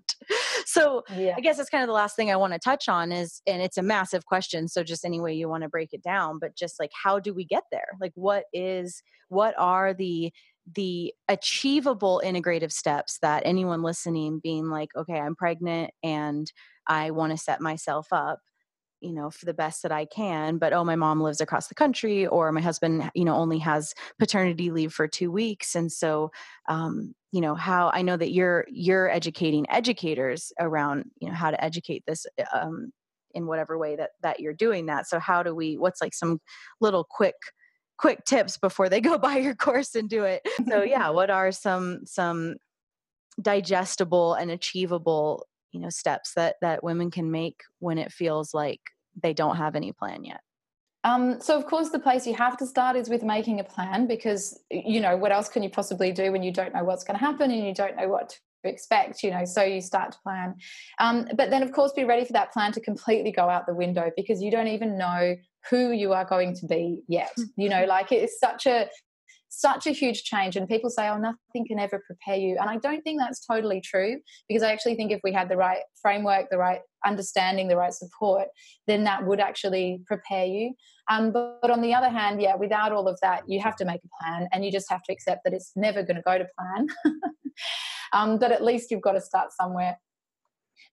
So yeah. I guess that's kind of the last thing I want to touch on is, and it's a massive question. So just any way you want to break it down, but just like, how do we get there? Like, what is, what are the, the achievable integrative steps that anyone listening being like okay i'm pregnant and i want to set myself up you know for the best that i can but oh my mom lives across the country or my husband you know only has paternity leave for two weeks. And so um, you know how i know that you're you're educating educators around you know how to educate this um, in whatever way that that you're doing that. So how do we what's like some little quick quick tips before they go [LAUGHS] buy your course and do it. So [LAUGHS] yeah, what are some some digestible and achievable, you know, steps that that women can make when it feels like they don't have any plan yet? Um, so of course the place you have to start is with making a plan because you know what else can you possibly do when you don't know what's going to happen and you don't know what to expect you know so you start to plan. Um, but then of course be ready for that plan to completely go out the window because you don't even know who you are going to be yet. You know like it's such a such a huge change and people say oh nothing can ever prepare you. And i don't think that's totally true because i actually think if we had the right framework the right understanding the right support then that would actually prepare you. Um, but, but on the other hand yeah without all of that you have to make a plan and you just have to accept that it's never going to go to plan. [LAUGHS] Um, but at least you've got to start somewhere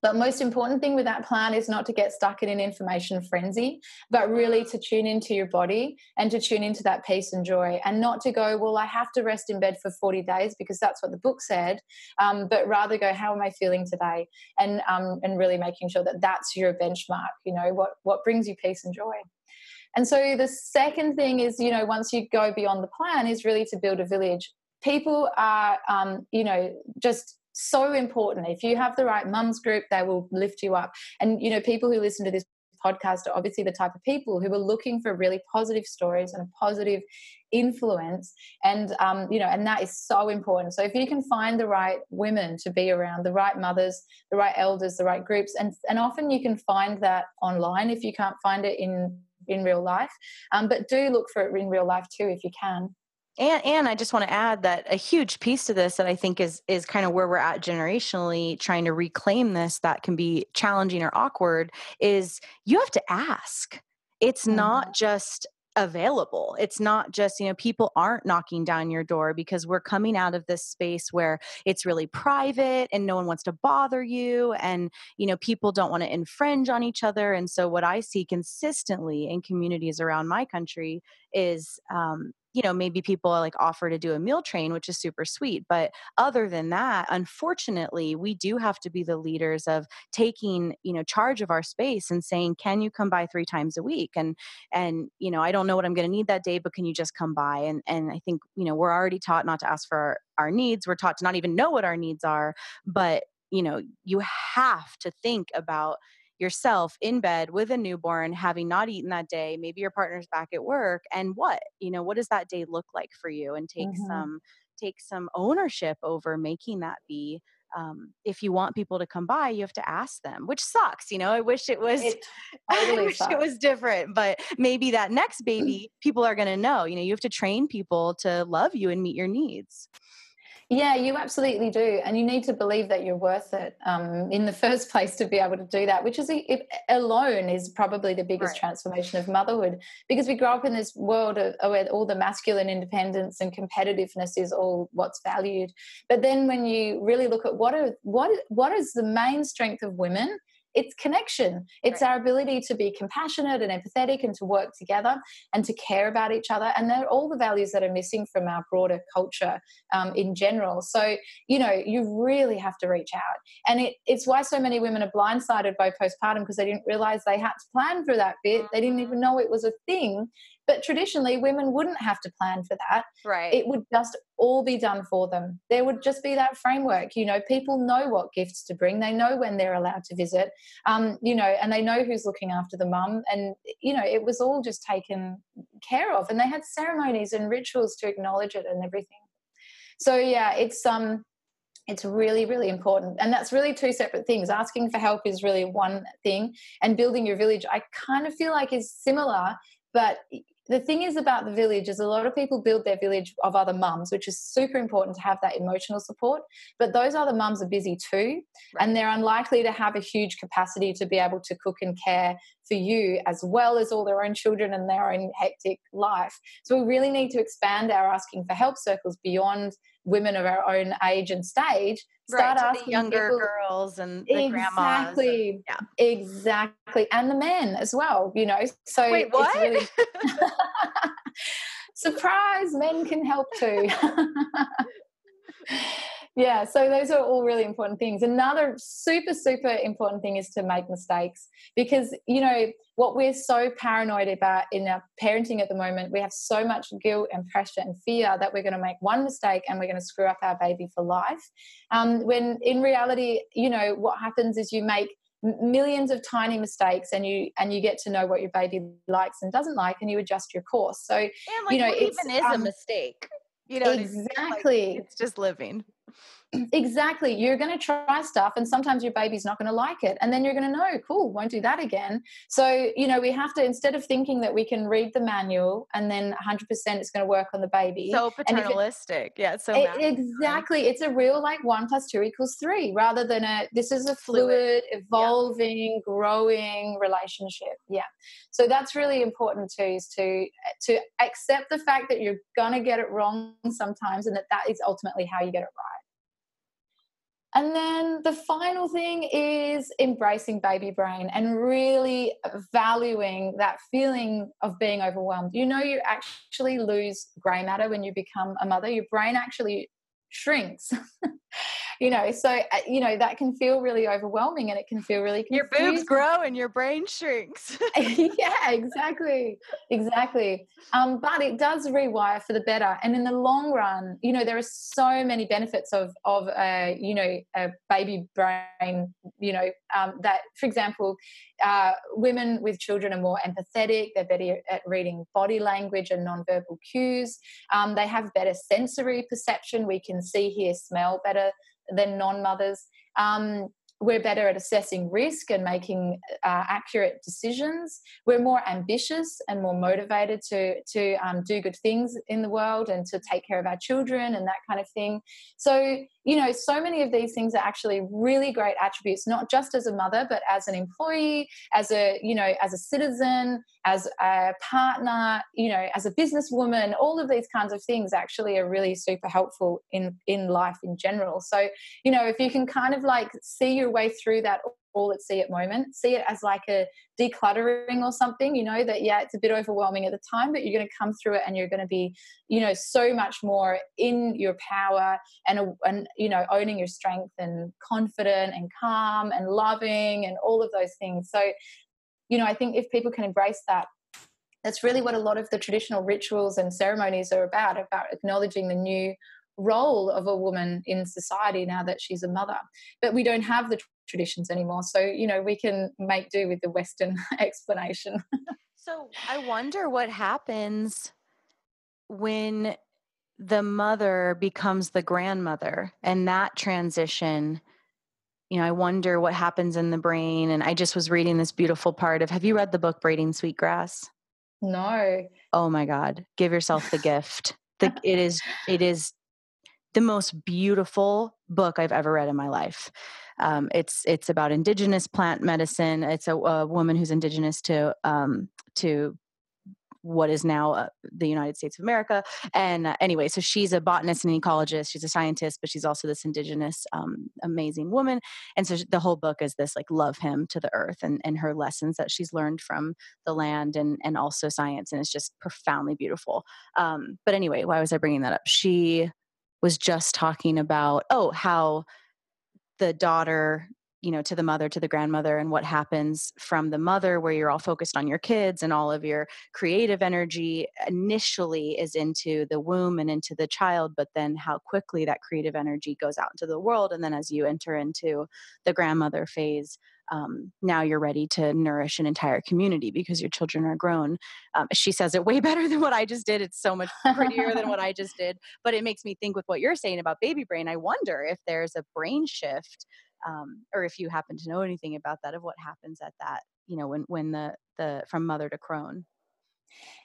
but most important thing with that plan is not to get stuck in an information frenzy, but really to tune into your body and to tune into that peace and joy and not to go, well, I have to rest in bed for 40 days because that's what the book said, um, but rather go, how am I feeling today? And, um, and really making sure that that's your benchmark, you know, what, what brings you peace and joy. And so the second thing is, you know, once you go beyond the plan, is really to build a village. People are, um, you know, just so important. If you have the right mums group, they will lift you up. And, you know, people who listen to this podcast are obviously the type of people who are looking for really positive stories and a positive influence and um, you know and that is so important so if you can find the right women to be around the right mothers the right elders the right groups and and often you can find that online if you can't find it in in real life um, but do look for it in real life too if you can and and I just want to add that a huge piece to this that I think is is kind of where we're at generationally trying to reclaim this that can be challenging or awkward is you have to ask. It's mm-hmm. not just available. It's not just, you know, people aren't knocking down your door because we're coming out of this space where it's really private and no one wants to bother you and, you know, people don't want to infringe on each other. And so what I see consistently in communities around my country is um, you know maybe people like offer to do a meal train which is super sweet but other than that unfortunately we do have to be the leaders of taking you know charge of our space and saying can you come by three times a week? And and you know i don't know what i'm going to need that day but can you just come by? And and i think you know we're already taught not to ask for our, our needs. We're taught to not even know what our needs are but you know you have to think about yourself in bed with a newborn, having not eaten that day, maybe your partner's back at work, and what? You know, what does that day look like for you? And take mm-hmm. some take some ownership over making that be um, if you want people to come by, you have to ask them, which sucks. You know, I wish it was, it [LAUGHS] totally I wish sucks. it was different, but maybe that next [CLEARS THROAT] baby, people are going to know, you know, you have to train people to love you and meet your needs. Yeah, you absolutely do. And you need to believe that you're worth it um, in the [LAUGHS] first place to be able to do that, which is it alone is probably the biggest right. transformation of motherhood because we grow up in this world of, where all the masculine independence and competitiveness is all what's valued. But then when you really look at what are, what, what is the main strength of women, it's connection. It's right. our ability to be compassionate and empathetic and to work together and to care about each other. And they're all the values that are missing from our broader culture um, in general. So, you know, you really have to reach out. And it, it's why so many women are blindsided by postpartum because they didn't realize they had to plan for that bit. They didn't even mm-hmm. know it was a thing. But traditionally, women wouldn't have to plan for that. Right. It would just all be done for them. There would just be that framework. You know, people know what gifts to bring. They know when they're allowed to visit. Um, you know, and they know who's looking after the mum. And you know, it was all just taken care of. And they had ceremonies and rituals to acknowledge it and everything. So yeah, it's um it's really really important and that's really two separate things asking for help is really one thing and building your village i kind of feel like is similar but the thing is about the village is a lot of people build their village of other mums, which is super important to have that emotional support. But those other mums are busy too, right. and they're unlikely to have a huge capacity to be able to cook and care for you as well as all their own children and their own hectic life. So we really need to expand our asking for help circles beyond women of our own age and stage start right, asking younger people, girls and the exactly, and, yeah. exactly, and the men as well. You know, so wait, what? Really, [LAUGHS] [LAUGHS] surprise, men can help too. [LAUGHS] yeah so those are all really important things. Another super super important thing is to make mistakes because you know what we're so paranoid about in our parenting at the moment we have so much guilt and pressure and fear that we're going to make one mistake and we're going to screw up our baby for life. Um, when in reality you know what happens is you make millions of tiny mistakes and you and you get to know what your baby likes and doesn't like and you adjust your course. So like, you know it even is um, a mistake you know exactly like, it's just living exactly. You're going to try stuff and sometimes your baby's not going to like it and then you're going to know cool won't do that again. So you know we have to instead of thinking that we can read the manual and then 100% it's going to work on the baby so paternalistic it, yeah so it, exactly. It's a real like one plus two equals three rather than a this is a fluid, fluid evolving yeah. growing relationship. Yeah. So that's really important too is to to accept the fact that you're going to get it wrong sometimes and that that is ultimately how you get it right and then the final thing is embracing baby brain and really valuing that feeling of being overwhelmed. You know, you actually lose gray matter when you become a mother, your brain actually shrinks. [LAUGHS] you know so uh, you know that can feel really overwhelming and it can feel really confusing. your boobs grow and your brain shrinks. [LAUGHS] [LAUGHS] Yeah exactly exactly. Um, but it does rewire for the better. And in the long run you know there are so many benefits of of a you know a baby brain you know um, that for example uh, women with children are more empathetic they're better at reading body language and nonverbal cues. Um, they have better sensory perception. We can see hear smell better than non mothers. Um, we're better at assessing risk and making uh, accurate decisions. We're more ambitious and more motivated to to um, do good things in the world and to take care of our children and that kind of thing. So you know, so many of these things are actually really great attributes, not just as a mother, but as an employee, as a you know, as a citizen, as a partner, you know, as a businesswoman, all of these kinds of things actually are really super helpful in in life in general. So, you know, if you can kind of like see your way through that all at sea at moment see it as like a decluttering or something you know that yeah it's a bit overwhelming at the time but you're going to come through it and you're going to be you know so much more in your power and and you know owning your strength and confident and calm and loving and all of those things so you know i think if people can embrace that that's really what a lot of the traditional rituals and ceremonies are about about acknowledging the new role of a woman in society now that she's a mother. But we don't have the traditions anymore. So, you know, we can make do with the Western [LAUGHS] explanation. so I wonder what happens when the mother becomes the grandmother and that transition you know i wonder what happens in the brain and i just was reading this beautiful part of have you read the book braiding sweetgrass no oh my god give yourself the gift the, it is it is the most beautiful book I've ever read in my life. Um, it's it's about indigenous plant medicine. It's a, a woman who's indigenous to um, to what is now uh, the United States of America. And uh, anyway, so she's a botanist and an ecologist. She's a scientist, but she's also this indigenous, um, amazing woman. And so the whole book is this like love hymn to the earth and, and her lessons that she's learned from the land and, and also science. And it's just profoundly beautiful. Um, but anyway, why was I bringing that up? She was just talking about, oh, how the daughter you know to the mother to the grandmother and what happens from the mother where you're all focused on your kids and all of your creative energy initially is into the womb and into the child but then how quickly that creative energy goes out into the world and then as you enter into the grandmother phase um, now you're ready to nourish an entire community because your children are grown. Um, she says it way [LAUGHS] better than what I just did. It's so much prettier than what I just did. But it makes me think with what you're saying about baby brain. I wonder if there's a brain shift, um, or if you happen to know anything about that of what happens at that. You know, when when the the from mother to crone.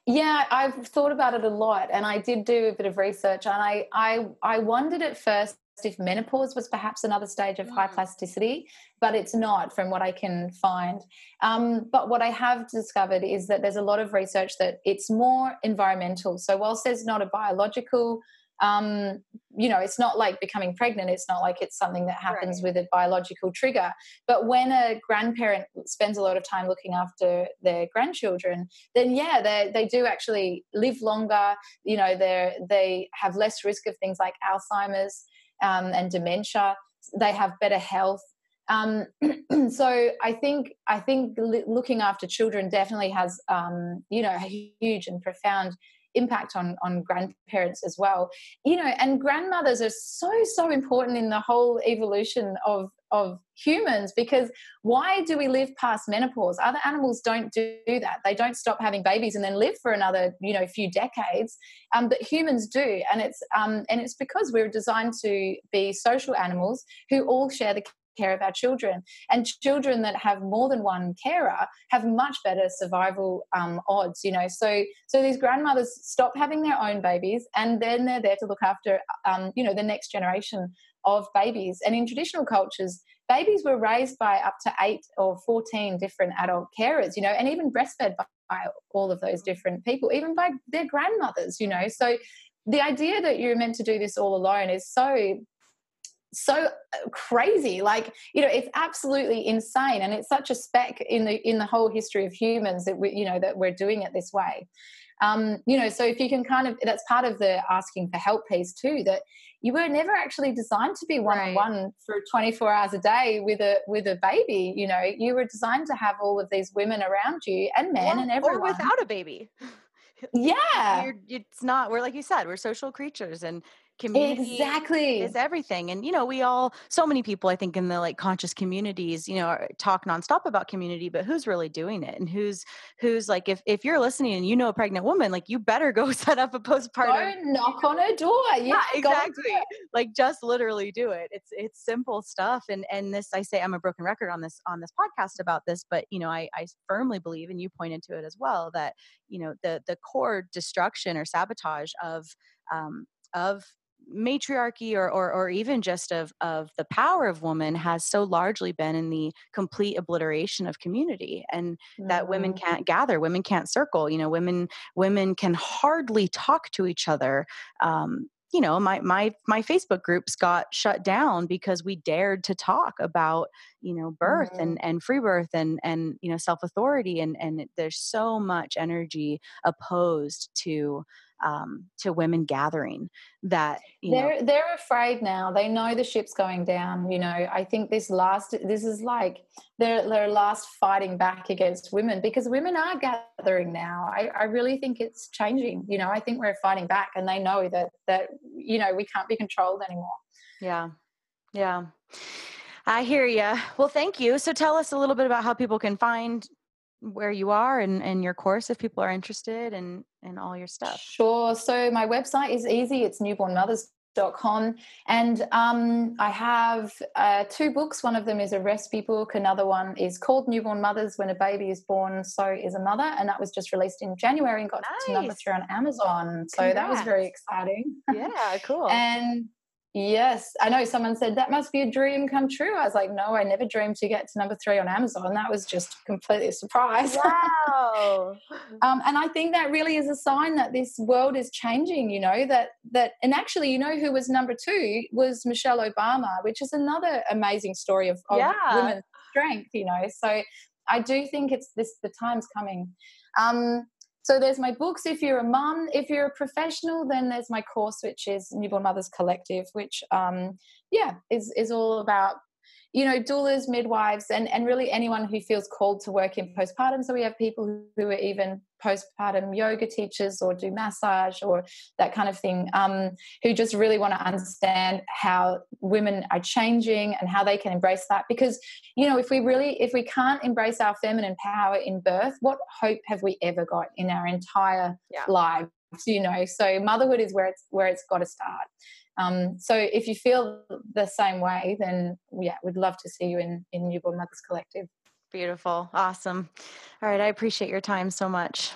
Yeah, I've thought about it a lot, and I did do a bit of research, and I I I wondered at first if menopause was perhaps another stage of mm. high plasticity, but it's not from what I can find. Um, but what I have discovered is that there's a lot of research that it's more environmental. So, whilst there's not a biological um, you know, it's not like becoming pregnant. It's not like it's something that happens right. with a biological trigger. But when a grandparent spends a lot of time looking after their grandchildren, then yeah, they they do actually live longer. You know, they they have less risk of things like Alzheimer's um, and dementia. They have better health. Um, [CLEARS THROAT] so I think I think looking after children definitely has um, you know a huge and profound impact on on grandparents as well. You know and grandmothers are so so important in the whole evolution of of humans because why do we live past menopause? Other animals don't do that. They don't stop having babies and then live for another you know few decades. Um, but humans do. And it's um, and it's because we're designed to be social animals who all share the care of our children. And children that have more than one carer have much better survival um, odds. You know, so so these grandmothers stop having their own babies, and then they're there to look after um, you know the next generation of babies. And in traditional cultures, babies were raised by up to eight or 14 different adult carers, you know, and even breastfed by, by all of those different people, even by their grandmothers, you know. So the idea that you're meant to do this all alone is so so uh, crazy. Like you know it's absolutely insane and it's such a speck in the in the whole history of humans that we you know that we're doing it this way. Um you know so if you can kind of that's part of the asking for help piece too that you were never actually designed to be one on one for 24 hours a day with a with a baby you know. You were designed to have all of these women around you and men or, and everyone. or without a baby. [LAUGHS] Yeah. It's not we're like you said we're social creatures and community exactly. is everything and you know we all so many people i think in the like conscious communities you know talk nonstop about community but who's really doing it? And who's who's like if if you're listening and you know a pregnant woman like you better go [LAUGHS] set up a postpartum go knock on a door [LAUGHS] yeah, yeah exactly like just literally do it it's it's simple stuff and and this i say i'm a broken record on this on this podcast about this but you know i i firmly believe and you pointed to it as well that you know the the core destruction or sabotage of um, of matriarchy or, or, or even just of, of the power of woman has so largely been in the complete obliteration of community and mm-hmm. that women mm-hmm. can't gather women can't circle you know women women can hardly talk to each other um, you know my my my facebook groups got shut down because we dared to talk about you know birth mm-hmm. and and free birth and and you know self authority and and there's so much energy opposed to um, to women gathering that they're know, they're afraid now. They know the ship's going down you know. I think this last this is like their their last fighting back against women because women are gathering now. I, I really think it's changing you know. I think we're fighting back and they know that that you know we can't be controlled anymore. Yeah. Yeah. I hear you. Well, thank you. So tell us a little bit about how people can find where you are and, and your course if people are interested and and all your stuff. Sure. So my website is easy. It's newbornmothers.com and um, i have uh, two books. One of them is a recipe book. Another one is called newborn mothers. When a baby is born so is a mother. And that was just released in january and got nice. to number three on amazon. So Congrats. that was very exciting. [LAUGHS] Yeah cool. And Yes, I know someone said that must be a dream come true. I was like, no, I never dreamed to get to number three on Amazon. That was just completely a surprise. [LAUGHS] Wow. um, and I think that really is a sign that this world is changing. You know that that, and actually, you know who was number two was Michelle Obama, which is another amazing story of, of yeah. women's strength. You know, so I do think it's this the time's coming. Um, so there's my books if you're a mum. If you're a professional, then there's my course, which is Newborn Mothers Collective, which um, yeah is is all about you know, doulas, midwives, and, and really anyone who feels called to work in postpartum. So we have people who are even postpartum yoga teachers or do massage or that kind of thing, um, who just really want to understand how women are changing and how they can embrace that. Because, you know, if we really, if we can't embrace our feminine power in birth, what hope have we ever got in our entire yeah. lives? You know, so motherhood is where it's where it's got to start. Um, so if you feel the same way, then yeah, we'd love to see you in, in Newborn Mothers Collective. Beautiful. Awesome. All right. I appreciate your time so much.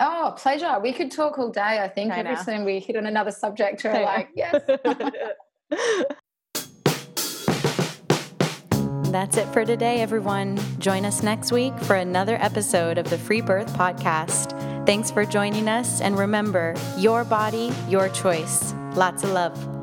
Oh, pleasure. We could talk all day, I think. I Every time we hit on another subject, we're like, yes. [LAUGHS] That's it for today, everyone. Join us next week for another episode of the Free Birth Podcast. Thanks for joining us, and remember your body, your choice. Lots of love.